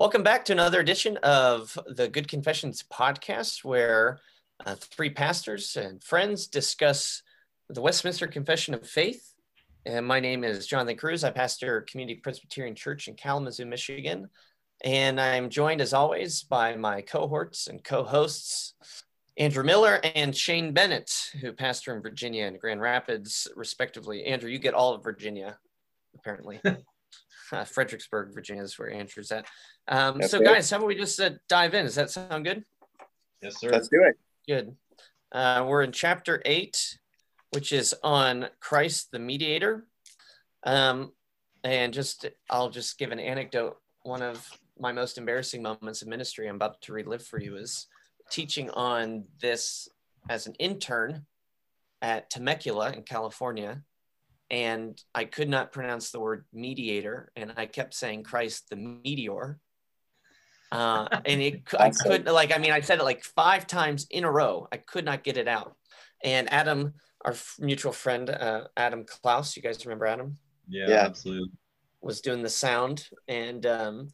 Welcome back to another edition of the Good Confessions podcast, where uh, three pastors and friends discuss the Westminster Confession of Faith. And my name is Jonathan Cruse. I pastor Community Presbyterian Church in Kalamazoo, Michigan. And I'm joined, as always, by my cohorts and co hosts, Andrew Miller and Shane Bennett, who pastor in Virginia and Grand Rapids, respectively. Andrew, you get all of Virginia, apparently. uh, Fredericksburg, Virginia is where Andrew's at. Um, so, guys, how about we just uh, dive in? Does that sound good? Yes, sir. Let's do it. Good. Uh, we're in chapter eight, which is on Christ the mediator. Um, and just, I'll just give an anecdote. One of my most embarrassing moments of ministry I'm about to relive for you is teaching on this as an intern at Temecula in California and I could not pronounce the word mediator, and I kept saying Christ the meteor. Uh, and it, I couldn't like, I mean, I said it like five times in a row. I could not get it out. And Adam, our mutual friend, uh, Adam Klaus, you guys remember Adam? Yeah, yeah. absolutely. Was doing the sound and um,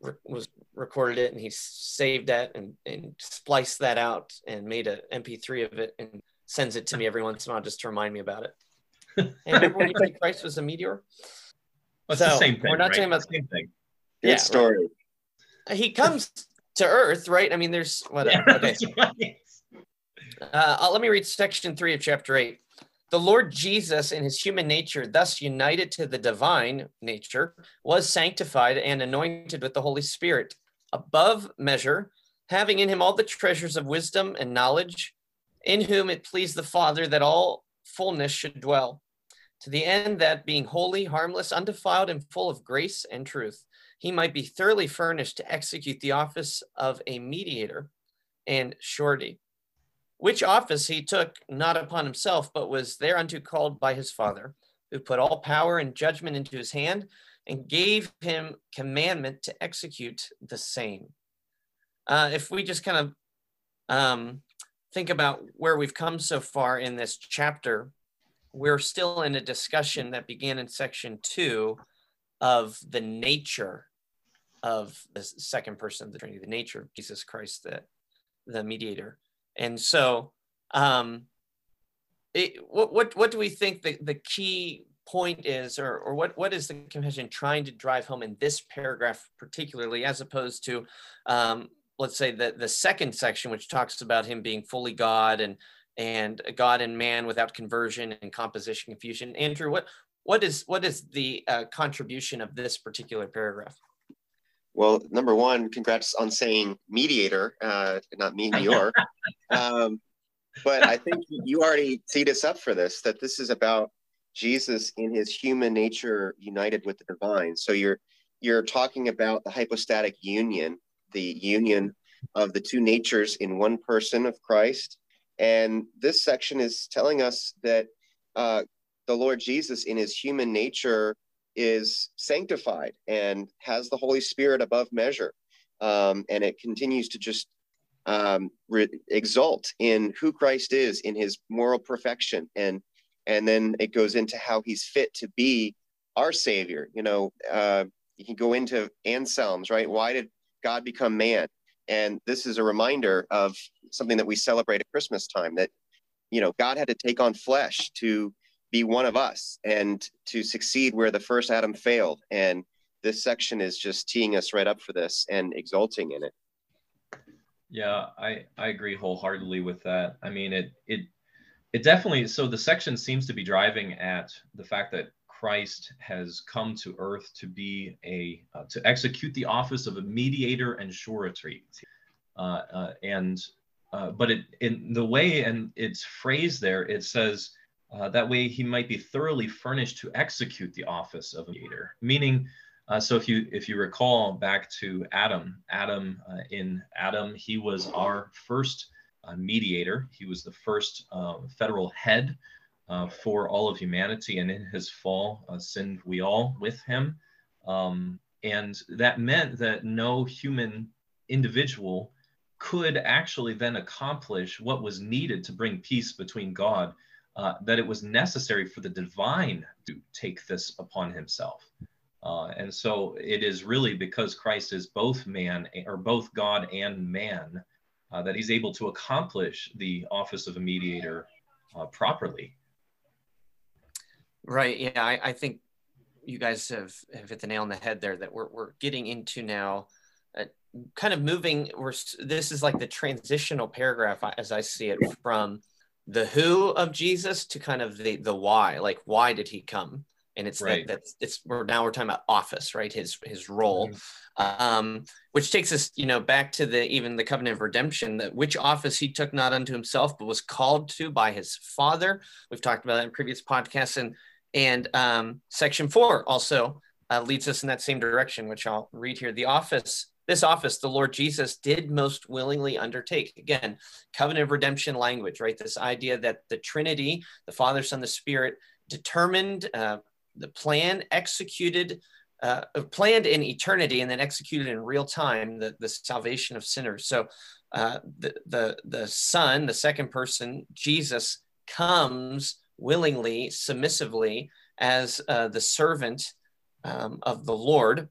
re- was recorded it, and he saved that and, and spliced that out and made an MP3 of it and sends it to me every once in a while just to remind me about it. And remember when you said Christ was a meteor? Well, so the same thing. We're not right? talking about the same thing. Good yeah, story. Right. He comes to Earth, right? I mean, there's whatever. Yeah, okay. Right. Uh, let me read section three of chapter eight. The Lord Jesus, in his human nature, thus united to the divine nature, was sanctified and anointed with the Holy Spirit above measure, having in him all the treasures of wisdom and knowledge, in whom it pleased the Father that all fullness should dwell to the end that being holy, harmless, undefiled, and full of grace and truth, he might be thoroughly furnished to execute the office of a mediator and surety, which office he took not upon himself, but was thereunto called by his Father, who put all power and judgment into his hand and gave him commandment to execute the same. Uh, if we just kind of um, think about where we've come so far in this chapter, we're still in a discussion that began in section two of the nature of the second person of the Trinity, the nature of Jesus Christ, the, the mediator. And so, um, it, what, what, what do we think the, the key point is, or, or what, what is the confession trying to drive home in this paragraph particularly, as opposed to, um, let's say, the, the second section, which talks about him being fully God and and God and man without conversion and composition confusion. Andrew, what what is what is the uh, contribution of this particular paragraph? Well, number one, congrats on saying mediator, uh, not meteor. um, but I think you already teed us up for this. That this is about Jesus in his human nature united with the divine. So you're you're talking about the hypostatic union, the union of the two natures in one person of Christ and this section is telling us that uh, the Lord Jesus, in his human nature, is sanctified and has the Holy Spirit above measure. Um, and it continues to just um, re- exult in who Christ is in his moral perfection. And, and then it goes into how he's fit to be our Savior. You know, uh, you can go into Anselm's, right? Why did God become man? And this is a reminder of something that we celebrate at Christmas time that, you know, God had to take on flesh to be one of us and to succeed where the first Adam failed. And this section is just teeing us right up for this and exulting in it. Yeah, I, I agree wholeheartedly with that. I mean, it, it, it definitely, so the section seems to be driving at the fact that Christ has come to earth to be a uh, to execute the office of a mediator and surety. Uh, uh, and uh, but it in the way and it's phrased there, it says uh, that way he might be thoroughly furnished to execute the office of a mediator. Meaning, uh, so if you if you recall back to Adam, Adam in Adam he was our first mediator. He was the first federal head uh, for all of humanity, and in his fall, uh, sinned we all with him. Um, and that meant that no human individual could actually then accomplish what was needed to bring peace between God, uh, that it was necessary for the divine to take this upon himself. Uh, and so it is really because Christ is both man or both God and man uh, that he's able to accomplish the office of a mediator uh, properly. Right. Yeah, I, I, think you guys have, have hit the nail on the head there that we're, we're getting into now, kind of moving. We're, this is like the transitional paragraph as I see it from the who of Jesus to kind of the, the why, like why did he come? and it's right. that that's it's we're now we're talking about office right his his role mm-hmm. um which takes us you know back to the even the covenant of redemption that which office he took not unto himself but was called to by his father we've talked about that in previous podcasts and and um section four also uh, leads us in that same direction which i'll read here the office this office the lord jesus did most willingly undertake again covenant of redemption language right this idea that the trinity the father son the spirit determined uh, the plan executed, uh, planned in eternity and then executed in real time, the, the salvation of sinners. So uh, the, the, the Son, the second person, Jesus, comes willingly, submissively as uh, the servant um, of the Lord.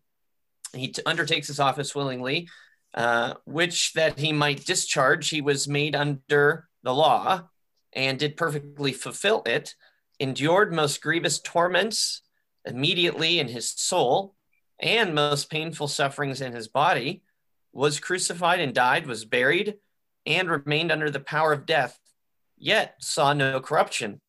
He t- undertakes his office willingly, uh, which that he might discharge. He was made under the law and did perfectly fulfill it endured most grievous torments immediately in his soul and most painful sufferings in his body, was crucified and died, was buried, and remained under the power of death, yet saw no corruption.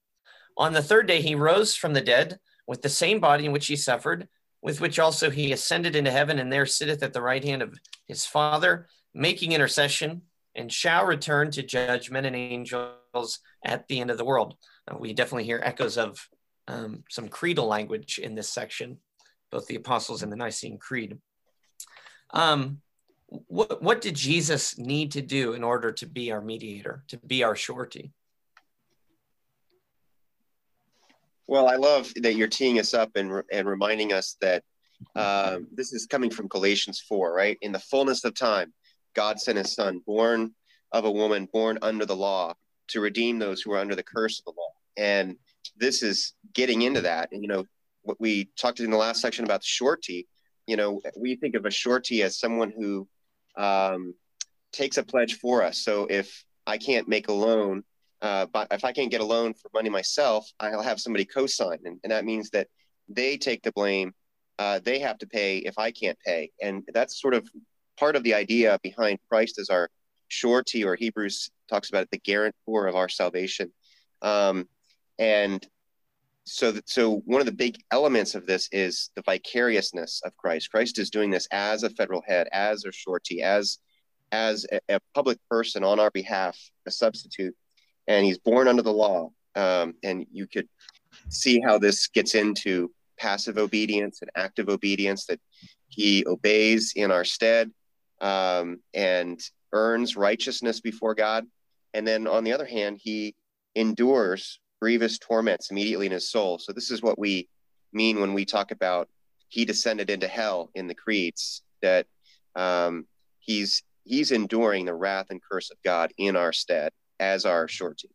On the third day, he rose from the dead with the same body in which he suffered, with which also he ascended into heaven, and there sitteth at the right hand of his Father, making intercession, and shall return to judgment and angels at the end of the world. Uh, we definitely hear echoes of um, some creedal language in this section, both the Apostles and the Nicene Creed. Um, what, what did Jesus need to do in order to be our mediator, to be our surety? Well, I love that you're teeing us up and, and reminding us that um, this is coming from Galatians 4, right? In the fullness of time, God sent his son, born of a woman, born under the law, to redeem those who are under the curse of the law. And this is getting into that. And, you know, what we talked in the last section about the surety, you know, we think of a surety as someone who um, takes a pledge for us. So if I can't make a loan, uh, but if I can't get a loan for money myself, I'll have somebody co-sign, and, and that means that they take the blame. Uh, they have to pay if I can't pay, and that's sort of part of the idea behind Christ as our surety, or Hebrews talks about it, the guarantor of our salvation. Um, and so so one of the big elements of this is the vicariousness of Christ. Christ is doing this as a federal head, as a surety, as as a, a public person on our behalf, a substitute, and he's born under the law. Um, and you could see how this gets into passive obedience and active obedience that he obeys in our stead um, and earns righteousness before God. And then on the other hand, he endures grievous torments immediately in his soul. So this is what we mean when we talk about he descended into hell in the creeds that um, he's he's enduring the wrath and curse of God in our stead as our surety.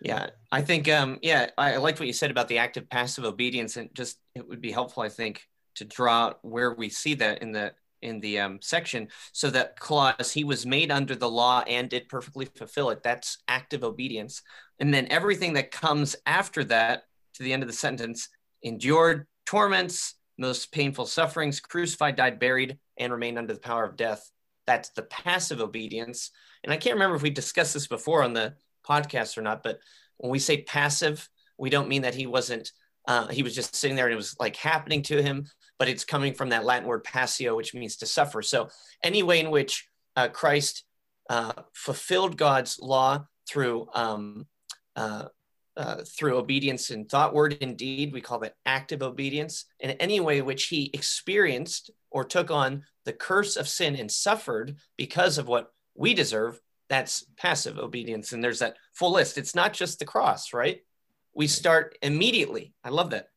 Yeah, I think um, yeah, I liked what you said about the active passive obedience, and just it would be helpful, I think, to draw where we see that in the in the um, section. So that clause, he was made under the law and did perfectly fulfill it. That's active obedience. And then everything that comes after that to the end of the sentence endured torments, most painful sufferings, crucified, died, buried, and remained under the power of death. That's the passive obedience. And I can't remember if we discussed this before on the podcast or not, but when we say passive, we don't mean that he wasn't, uh, he was just sitting there and it was like happening to him but it's coming from that Latin word passio, which means to suffer. So, any way in which uh, Christ uh, fulfilled God's law through um, uh, uh, through obedience in thought, word, and deed, we call that active obedience. And any way which he experienced or took on the curse of sin and suffered because of what we deserve, that's passive obedience. And there's that full list. It's not just the cross, right? We start immediately. I love that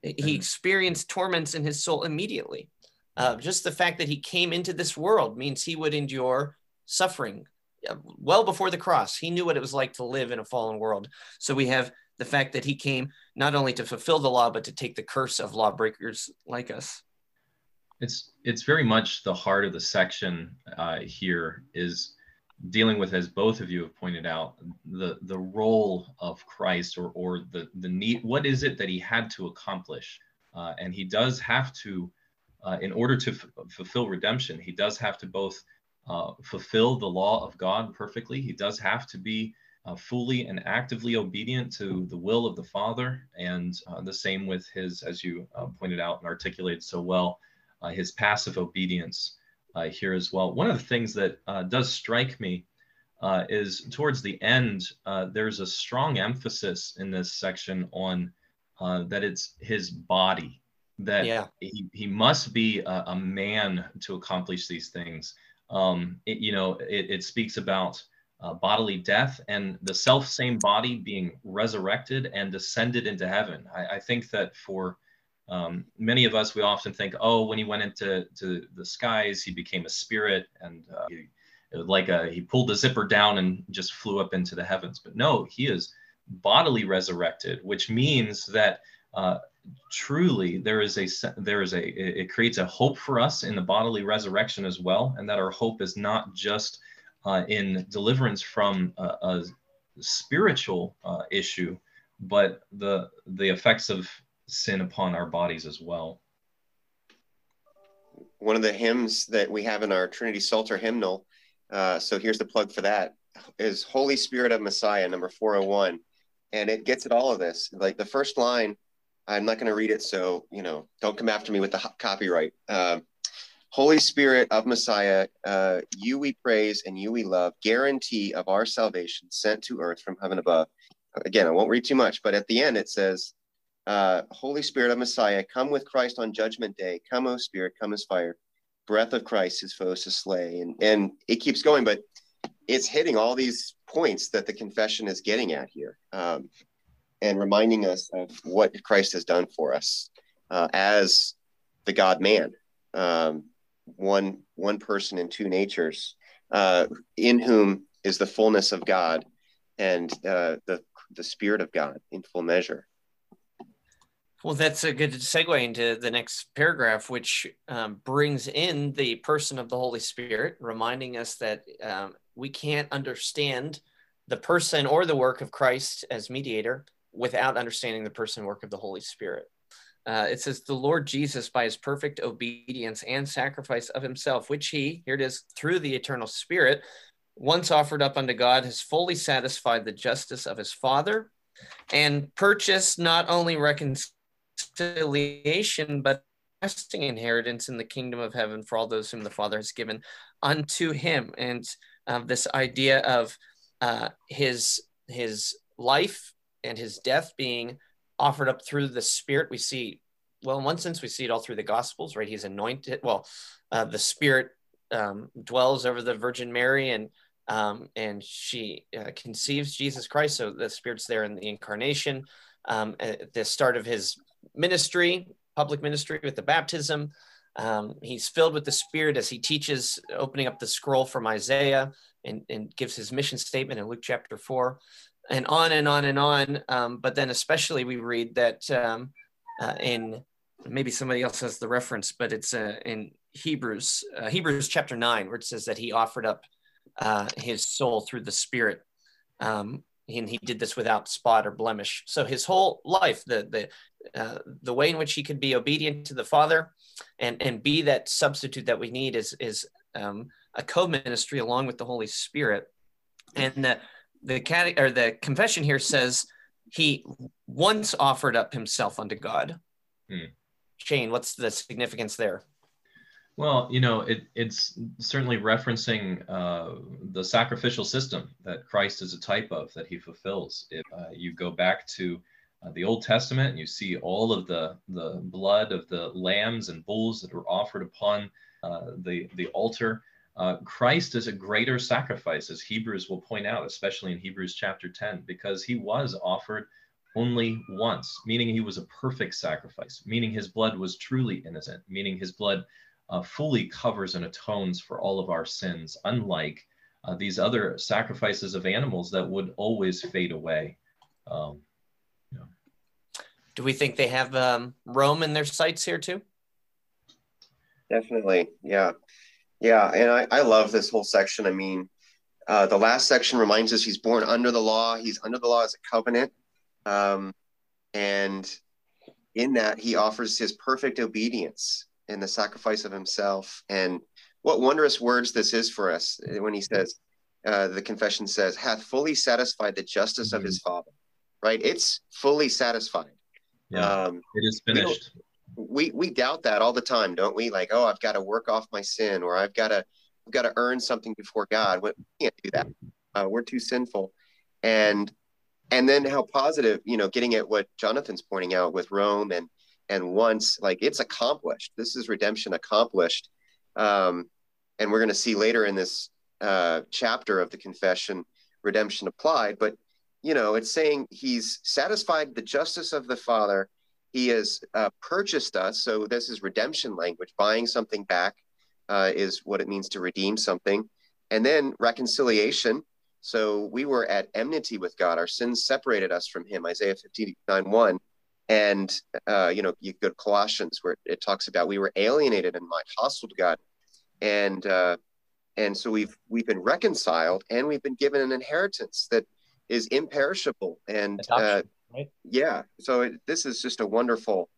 he experienced torments in his soul immediately. Uh, just the fact that he came into this world means he would endure suffering well before the cross. He knew what it was like to live in a fallen world. So we have the fact that he came not only to fulfill the law, but to take the curse of lawbreakers like us. It's it's very much the heart of the section uh, here is dealing with, as both of you have pointed out, the the role of Christ or or the the need. What is it that he had to accomplish? Uh, and he does have to, uh, in order to f- fulfill redemption, he does have to both uh, fulfill the law of God perfectly. He does have to be uh, fully and actively obedient to the will of the Father, and uh, the same with his, as you uh, pointed out and articulated so well, his passive obedience here as well. One of the things that does strike me is towards the end, there's a strong emphasis in this section on uh, that it's his body that yeah. he, he must be a, a, man to accomplish these things um, it, you know it, it speaks about uh, bodily death and the self same body being resurrected and descended into heaven i, I think that for um, many of us we often think oh when he went into to the skies he became a spirit and uh, he, like a, he pulled the zipper down and just flew up into the heavens. But no he is bodily resurrected, which means that uh, truly there is a there is a it creates a hope for us in the bodily resurrection as well, and that our hope is not just uh, in deliverance from a, a spiritual uh, issue, but the the effects of sin upon our bodies as well. One of the hymns that we have in our Trinity Psalter hymnal. Uh, so here's the plug for that is Holy Spirit of Messiah, number 401 and it gets at all of this. Like the first line, I'm not going to read it, so you know, don't come after me with the copyright. Uh, Holy Spirit of Messiah, uh, you we praise and you we love, guarantee of our salvation sent to earth from heaven above. Again, I won't read too much, but at the end it says, uh, Holy Spirit of Messiah, come with Christ on judgment day. Come, O Spirit, come as fire. Breath of Christ, his foes to slay. And, and it keeps going, but it's hitting all these points that the confession is getting at here um, and reminding us of what Christ has done for us uh, as the God man, um, one, one person in two natures, uh, in whom is the fullness of God and uh, the, the Spirit of God in full measure. Well, that's a good segue into the next paragraph, which um, brings in the person of the Holy Spirit, reminding us that um, we can't understand the person or the work of Christ as mediator without understanding the person work of the Holy Spirit. Uh, it says, The Lord Jesus, by his perfect obedience and sacrifice of himself, which he, here it is, through the eternal Spirit, once offered up unto God, has fully satisfied the justice of his Father and purchased not only reconciliation, but lasting inheritance in the kingdom of heaven for all those whom the Father has given unto him. And um, this idea of uh, his his life and his death being offered up through the Spirit. We see, well, in one sense, we see it all through the Gospels, right? He's anointed. Well, uh, the Spirit um, dwells over the Virgin Mary, and um, and she uh, conceives Jesus Christ. So the Spirit's there in the incarnation. Um, at the start of his ministry, public ministry with the baptism, um, he's filled with the Spirit as he teaches, opening up the scroll from Isaiah and, and gives his mission statement in Luke chapter 4, and on and on and on. Um, but then, especially, we read that um, uh, in maybe somebody else has the reference, but it's uh, in Hebrews, uh, Hebrews chapter 9, where it says that he offered up uh, his soul through the Spirit. Um, and he did this without spot or blemish. So his whole life, the the uh, the way in which he could be obedient to the Father, and and be that substitute that we need is is um, a co-ministry along with the Holy Spirit. And the the cat or the confession here says he once offered up himself unto God. Hmm. Shane, what's the significance there? Well, you know, it, it's certainly referencing uh, the sacrificial system that Christ is a type of that he fulfills. If uh, you go back to uh, the Old Testament and you see all of the, the blood of the lambs and bulls that were offered upon uh, the, the altar, uh, Christ is a greater sacrifice, as Hebrews will point out, especially in Hebrews chapter 10, because he was offered only once, meaning he was a perfect sacrifice, meaning his blood was truly innocent, meaning his blood uh, fully covers and atones for all of our sins, unlike uh, these other sacrifices of animals that would always fade away. Um, Do we think they have um, Rome in their sights here too? Definitely, yeah, yeah. And I, I love this whole section. I mean, uh, the last section reminds us he's born under the law. He's under the law as a covenant, um, and in that he offers his perfect obedience in the sacrifice of himself. And what wondrous words this is for us when he says, uh, the confession says, hath fully satisfied the justice mm-hmm. of his Father. Right? It's fully satisfied. Yeah, um, it is finished. We, we doubt that all the time, don't we? Like, oh, I've got to work off my sin, or I've got to I've got to earn something before God. We can't do that. Uh, we're too sinful. And and then how positive, you know, getting at what Jonathan's pointing out with Rome and and once like it's accomplished. This is redemption accomplished. Um, and we're going to see later in this uh, chapter of the confession redemption applied. But you know, it's saying he's satisfied the justice of the Father. He has uh, purchased us. So this is redemption language, buying something back uh, is what it means to redeem something. And then reconciliation. So we were at enmity with God. Our sins separated us from Him. Isaiah 59 1. And, uh, you know, you go to Colossians where it talks about we were alienated and like hostile to God. And, uh, and so we've we've been reconciled and we've been given an inheritance that is imperishable and uh, right? yeah so it, this is just a wonderful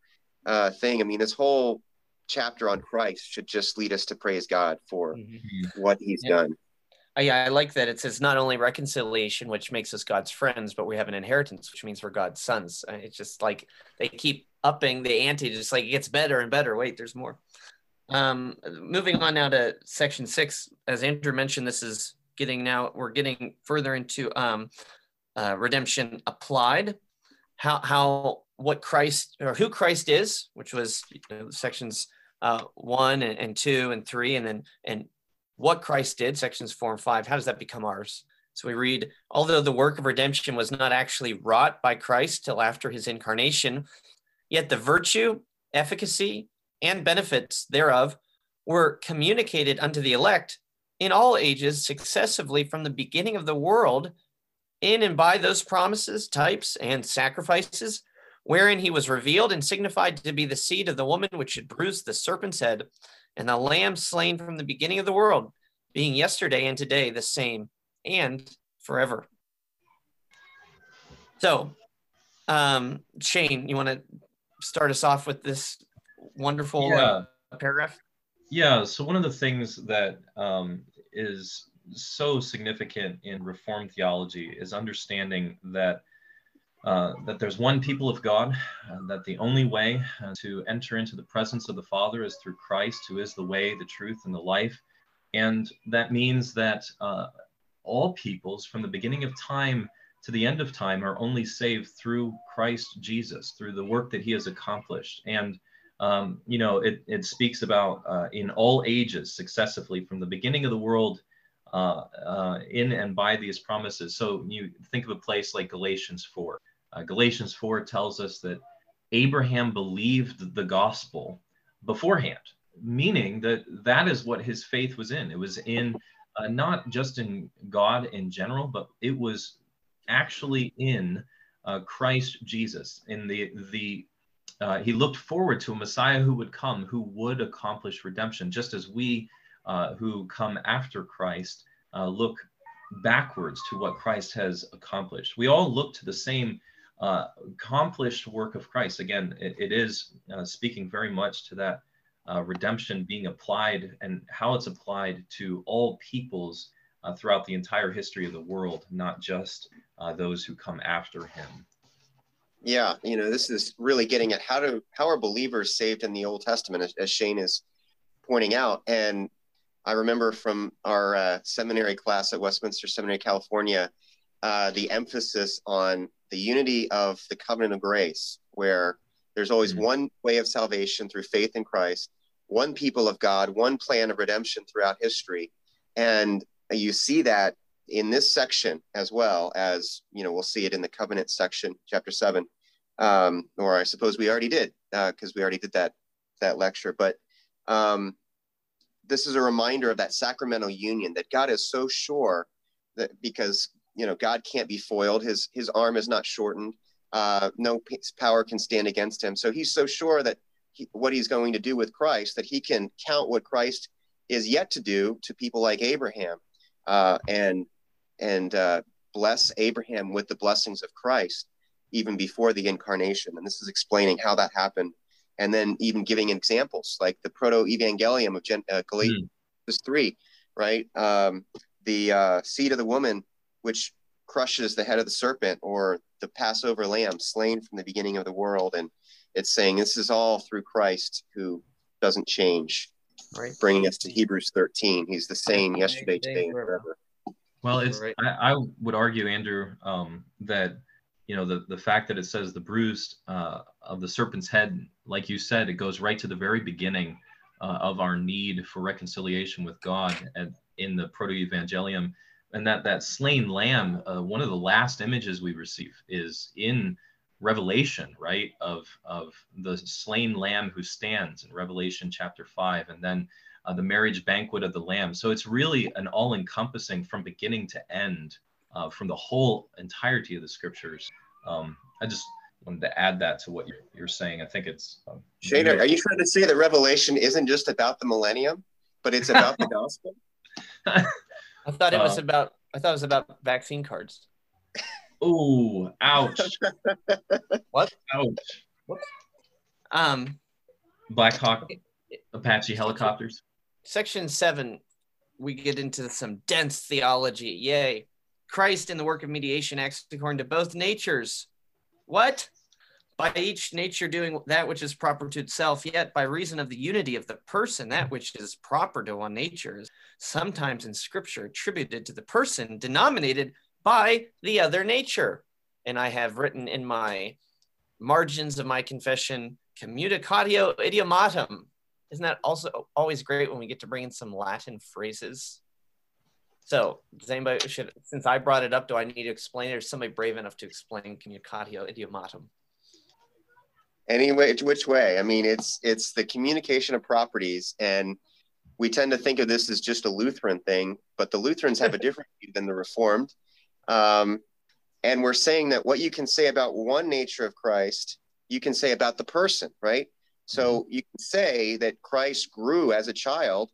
uh, thing i mean this whole chapter on Christ should just lead us to praise God for mm-hmm. what He's yeah. done. Uh, yeah, I like that. It says not only reconciliation, which makes us God's friends, but we have an inheritance, which means we're God's sons. Uh, it's just like they keep upping the ante, just like it gets better and better. Wait, there's more. Um, moving on now to section six, as Andrew mentioned, this is getting now we're getting further into um, uh, redemption applied. How how what Christ or who Christ is, which was you know, sections uh, one and, and, two and three, and then and what Christ did, sections four and five. How does that become ours? So we read, although the work of redemption was not actually wrought by Christ till after his incarnation, yet the virtue, efficacy, and benefits thereof were communicated unto the elect in all ages successively from the beginning of the world in and by those promises, types, and sacrifices wherein he was revealed and signified to be the seed of the woman which should bruise the serpent's head, and the lamb slain from the beginning of the world, being yesterday and today the same, and forever. So, um, Shane, you want to start us off with this wonderful yeah. uh, paragraph? Yeah. So one of the things that um, is so significant in Reformed theology is understanding that uh, that there's one people of God, uh, that the only way uh, to enter into the presence of the Father is through Christ, who is the way, the truth, and the life. And that means that uh, all peoples from the beginning of time to the end of time are only saved through Christ Jesus, through the work that he has accomplished. And um, you know, it, it speaks about uh, in all ages successively from the beginning of the world uh, uh, in and by these promises. So you think of a place like Galatians 4. Uh, Galatians 4 tells us that Abraham believed the gospel beforehand, meaning that that is what his faith was in. It was in uh, not just in God in general, but it was actually in uh, Christ Jesus. In the the uh, he looked forward to a Messiah who would come, who would accomplish redemption, just as we uh, who come after Christ uh, look backwards to what Christ has accomplished. We all look to the same uh, accomplished work of Christ. Again, it, it is uh, speaking very much to that uh, redemption being applied and how it's applied to all peoples throughout the entire history of the world, not just those who come after him. Yeah, you know, this is really getting at how do how are believers saved in the Old Testament, as, as Shane is pointing out. And I remember from our uh, seminary class at Westminster Seminary, California, the emphasis on the unity of the covenant of grace, where there's always mm-hmm. one way of salvation through faith in Christ, one people of God, one plan of redemption throughout history. And you see that in this section as well as, you know, we'll see it in the covenant section, chapter seven. Um, or I suppose we already did, because uh, we already did that that lecture. But um, this is a reminder of that sacramental union that God is so sure that because you know God can't be foiled, his his arm is not shortened, uh, no power can stand against him. So he's so sure that he, what he's going to do with Christ that he can count what Christ is yet to do to people like Abraham, uh, and and uh, bless Abraham with the blessings of Christ even before the incarnation. And this is explaining how that happened and then even giving examples like the proto-evangelium of Gen- uh, Galatians mm. 3, right? Um, the uh, seed of the woman, which crushes the head of the serpent, or the Passover lamb slain from the beginning of the world. And it's saying this is all through Christ who doesn't change, right? Bringing us to Hebrews 13. He's the same yesterday, today, and forever. Well, it's I, I would argue, Andrew, um, that you know the the fact that it says the bruised uh, of the serpent's head like you said it goes right to the very beginning uh, of our need for reconciliation with god at, in the proto-evangelium. And that that slain lamb uh, one of the last images we receive is in revelation right of of the slain lamb who stands in revelation chapter 5 and then uh, the marriage banquet of the lamb. So it's really an all-encompassing from beginning to end uh, from the whole entirety of the scriptures. Um, I just wanted to add that to what you're, you're saying. I think it's. Um, Shane, are you trying to say that Revelation isn't just about the millennium, but it's about the gospel? I thought it was uh, about. I thought it was about vaccine cards. Oh, ouch! what? Ouch! What? Um, Black Hawk, Apache helicopters. Section seven, we get into some dense theology. Yay! Christ in the work of mediation acts according to both natures. What? By each nature doing that which is proper to itself, yet by reason of the unity of the person, that which is proper to one nature is sometimes in scripture attributed to the person denominated by the other nature. And I have written in my margins of my confession, communicatio idiomatum. Isn't that also always great when we get to bring in some Latin phrases? So does anybody should since I brought it up, do I need to explain it or somebody brave enough to explain communicatio idiomatum? Anyway, which way? I mean, it's it's the communication of properties, and we tend to think of this as just a Lutheran thing, but the Lutherans have a different view than the Reformed. Um, and we're saying that what you can say about one nature of Christ, you can say about the person, right? So mm-hmm. you can say that Christ grew as a child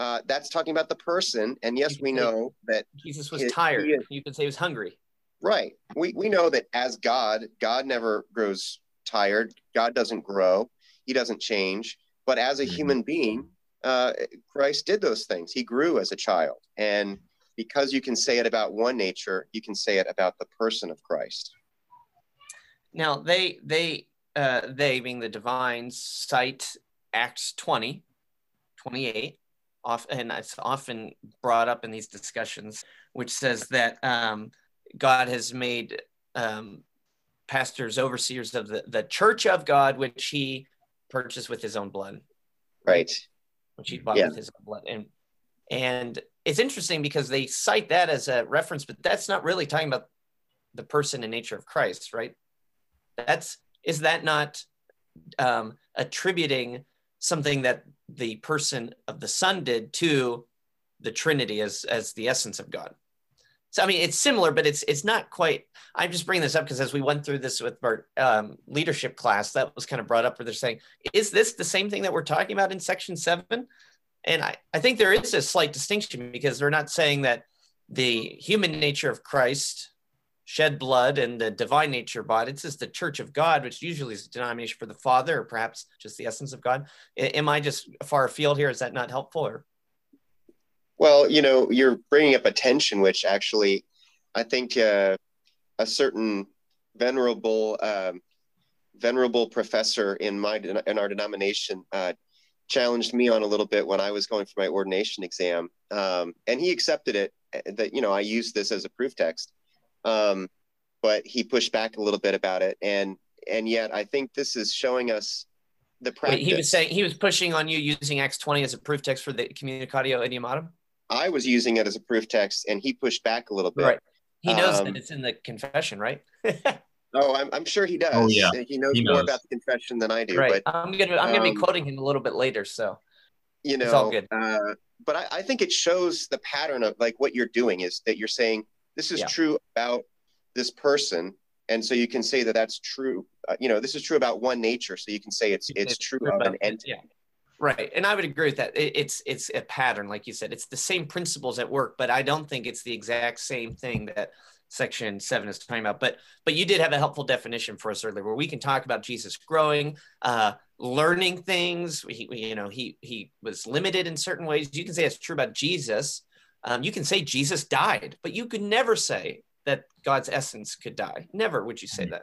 uh, that's talking about the person. And yes, we know that Jesus was tired. Is, you could say he was hungry. Right. We, we know that as God, God never grows tired. God doesn't grow. He doesn't change. But as a mm-hmm. human being, uh, Christ did those things. He grew as a child. And because you can say it about one nature, you can say it about the person of Christ. Now they they uh, they being the divines cite Acts 20, 28 and it's often brought up in these discussions, which says that um, God has made um, pastors overseers of the, the church of God, which he purchased with his own blood. Right. Which he bought yeah. with his own blood. And and it's interesting because they cite that as a reference, but that's not really talking about the person and nature of Christ, right? That's is that not um, attributing something that the person of the Son did to the Trinity as as the essence of God. So I mean, it's similar, but it's it's not quite. I'm just bringing this up because as we went through this with our um, leadership class, that was kind of brought up where they're saying, "Is this the same thing that we're talking about in section seven? And I, I think there is a slight distinction because they're not saying that the human nature of Christ shed blood and the divine nature bought. It says the church of God, which usually is a denomination for the Father, or perhaps just the essence of God. Am I just far afield here? Is that not helpful? Or well, you know, you're bringing up a tension, which actually, I think uh, a certain venerable um, venerable professor in my in our denomination uh, challenged me on a little bit when I was going for my ordination exam, um, and he accepted it. Uh, that you know, I used this as a proof text um, but he pushed back a little bit about it, and and yet I think this is showing us the practice. Wait, he was saying he was pushing on you using Acts twenty as a proof text for the communicatio idiomatum. I was using it as a proof text, and he pushed back a little bit. Right. He knows um, that it's in the confession, right? oh, I'm, I'm sure he does. Oh, yeah. He knows, he knows, more about the confession than I do. Right. But I'm gonna I'm gonna be um, quoting him a little bit later. So. you know, All uh, but I, I, think it shows the pattern of like what you're doing is that you're saying this is yeah. true about this person, and so you can say that that's true. Uh, you know, this is true about one nature, so you can say it's it's, it's true, true of an entity. Yeah. Right, and I would agree with that. It's it's a pattern, like you said. It's the same principles at work, but I don't think it's the exact same thing that section seven is talking about. But but you did have a helpful definition for us earlier, where we can talk about Jesus growing, uh, learning things. He, you know, he he was limited in certain ways. You can say it's true about Jesus. Um, you can say Jesus died, but you could never say that God's essence could die. Never would you say mm-hmm. that.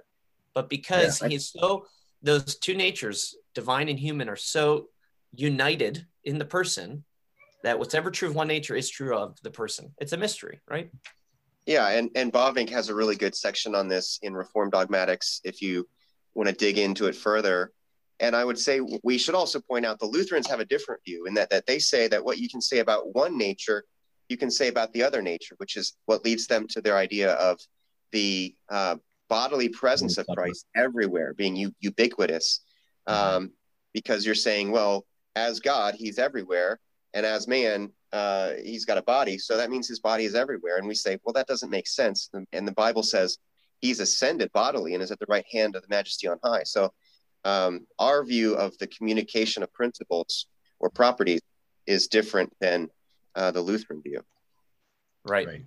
But because yeah, he is so, those two natures, divine and human, are so united in the person that what's ever true of one nature is true of the person. It's a mystery, right? Yeah, and and Bavinck has a really good section on this in Reformed Dogmatics. If you want to dig into it further, and I would say we should also point out the Lutherans have a different view in that that they say that what you can say about one nature, you can say about the other nature, which is what leads them to their idea of the uh, bodily presence of Christ everywhere, being u- ubiquitous. Mm-hmm. Um, because you're saying, well, as God, he's everywhere, and as man, uh, he's got a body. So that means his body is everywhere. And we say, well, that doesn't make sense. And the Bible says he's ascended bodily and is at the right hand of the Majesty on high. So um, our view of the communication of principles or properties is different than uh, the Lutheran view. Right. right.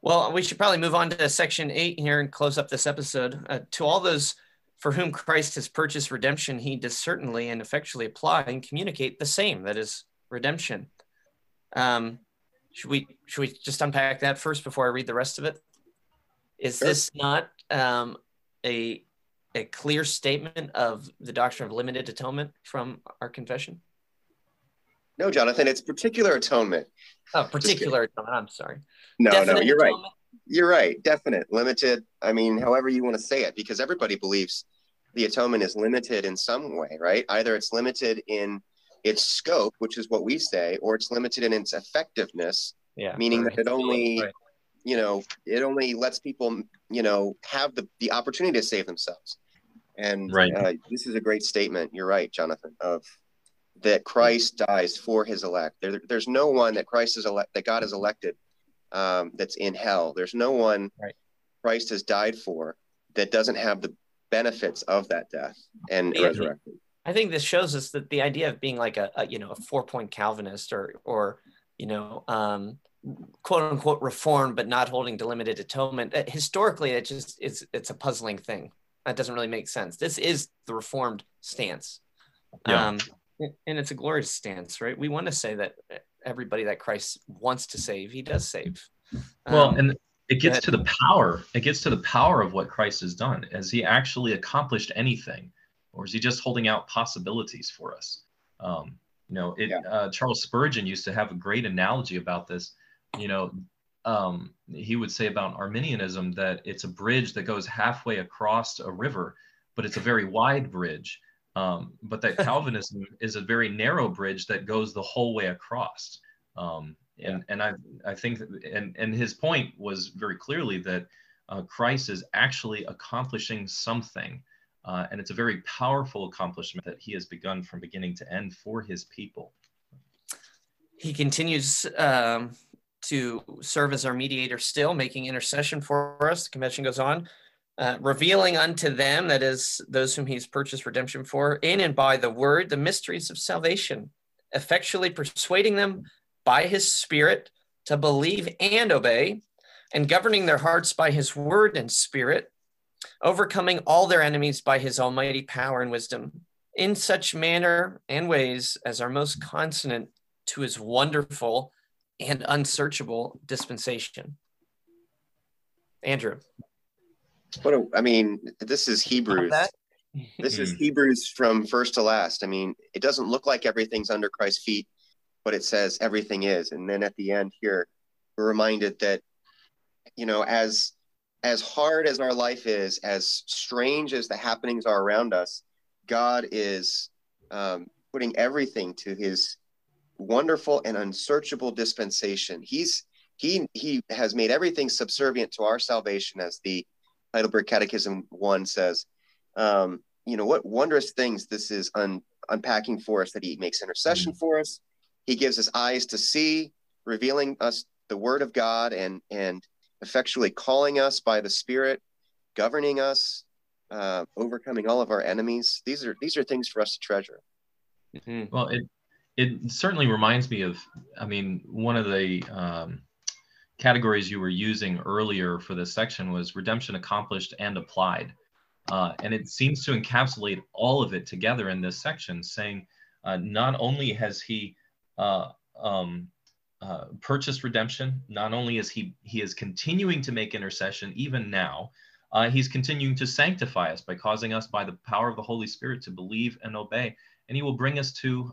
Well, we should probably move on to section eight here and close up this episode. Uh, to all those for whom Christ has purchased redemption, he does certainly and effectually apply and communicate the same, that is redemption. Um, should we should we just unpack that first before I read the rest of it? Is sure. this not um, a a clear statement of the doctrine of limited atonement from our confession? No, Jonathan, it's particular atonement. Oh, particular atonement. I'm sorry. No, Definite no, you're atonement? right. You're right. Definite, limited. I mean, however you want to say it, because everybody believes the atonement is limited in some way, right? Either it's limited in its scope, which is what we say, or it's limited in its effectiveness, yeah, meaning right. that it only, right. you know, it only lets people, you know, have the, the opportunity to save themselves. And right. Uh, this is a great statement. You're right, Jonathan, of that Christ dies for his elect. There, there's no one that Christ is elect, that God has elected um, that's in hell. There's no one right. Christ has died for that doesn't have the benefits of that death and yeah, resurrection. I think this shows us that the idea of being like a, a you know a four point Calvinist or or you know um, quote unquote reformed but not holding to limited atonement uh, historically it just it's it's a puzzling thing that doesn't really make sense. This is the reformed stance. Yeah. Um, and it's a glorious stance, right? We want to say that everybody that Christ wants to save, he does save. Well, um, and it gets to the power. It gets to the power of what Christ has done. Has he actually accomplished anything, or is he just holding out possibilities for us? Um, you know, it, yeah. uh, Charles Spurgeon used to have a great analogy about this. You know, um, he would say about Arminianism that it's a bridge that goes halfway across a river, but it's a very wide bridge. Um, but that Calvinism is a very narrow bridge that goes the whole way across. Um, and and I I think that, and and his point was very clearly that uh, Christ is actually accomplishing something, uh, and it's a very powerful accomplishment that he has begun from beginning to end for his people. He continues um, to serve as our mediator still, making intercession for us. The confession goes on. Uh, revealing unto them, that is, those whom he's purchased redemption for, in and by the word, the mysteries of salvation, effectually persuading them by his spirit to believe and obey, and governing their hearts by his word and spirit, overcoming all their enemies by his almighty power and wisdom, in such manner and ways as are most consonant to his wonderful and unsearchable dispensation. Andrew. What a, I mean, this is Hebrews. This is Hebrews from first to last. I mean, it doesn't look like everything's under Christ's feet, but it says everything is. And then at the end here, we're reminded that, you know, as as hard as our life is, as strange as the happenings are around us, God is um, putting everything to His wonderful and unsearchable dispensation. He's he he has made everything subservient to our salvation, as the Heidelberg Catechism 1 says, um, you know, what wondrous things this is un, unpacking for us that he makes intercession mm-hmm. for us. He gives us eyes to see, revealing us the word of God and and effectually calling us by the Spirit, governing us, uh, overcoming all of our enemies. These are these are things for us to treasure. Mm-hmm. Well, it it certainly reminds me of. I mean, one of the um, categories you were using earlier for this section was redemption accomplished and applied. Uh, and it seems to encapsulate all of it together in this section, saying uh, not only has he uh, um, uh, purchased redemption, not only is he he is continuing to make intercession even now, uh, he's continuing to sanctify us by causing us by the power of the Holy Spirit to believe and obey, and he will bring us to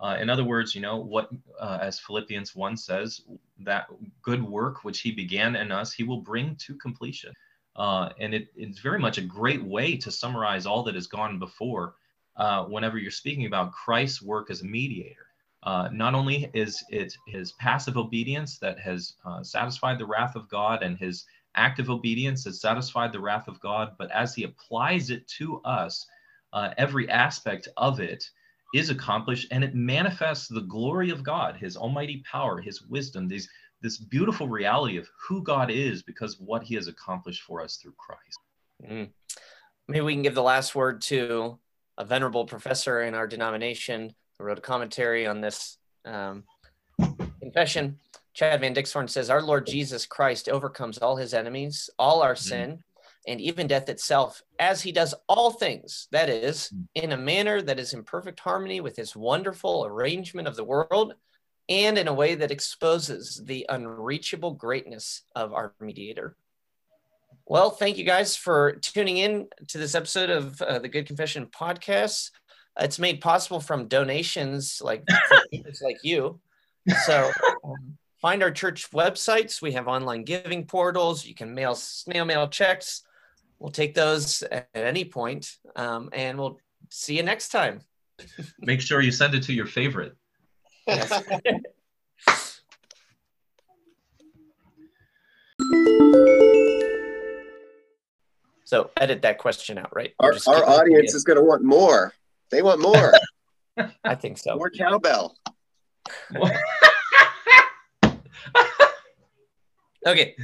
uh, in other words, you know what, as Philippians 1 says, that good work which he began in us, he will bring to completion. Uh, and it, it's very much a great way to summarize all that has gone before uh, whenever you're speaking about Christ's work as a mediator. Uh, not only is it his passive obedience that has uh, satisfied the wrath of God and his active obedience has satisfied the wrath of God, but as he applies it to us, uh, every aspect of it is accomplished and it manifests the glory of God, his almighty power, his wisdom, these this beautiful reality of who God is because of what he has accomplished for us through Christ. Mm. Maybe we can give the last word to a venerable professor in our denomination who wrote a commentary on this um, confession. Chad Van Dixhoorn says, Our Lord Jesus Christ overcomes all his enemies, all our mm. sin, and even death itself, as he does all things, that is, mm. in a manner that is in perfect harmony with his wonderful arrangement of the world and in a way that exposes the unreachable greatness of our mediator. Well, thank you guys for tuning in to this episode of uh, the Good Confession podcast. It's made possible from donations like like you. So um, find our church websites. We have online giving portals. You can mail snail mail checks. We'll take those at any point, um, and we'll see you next time. Make sure you send it to your favorite. so edit that question out, right? Our, our audience is going to want more. They want more. I think so. More cowbell. okay.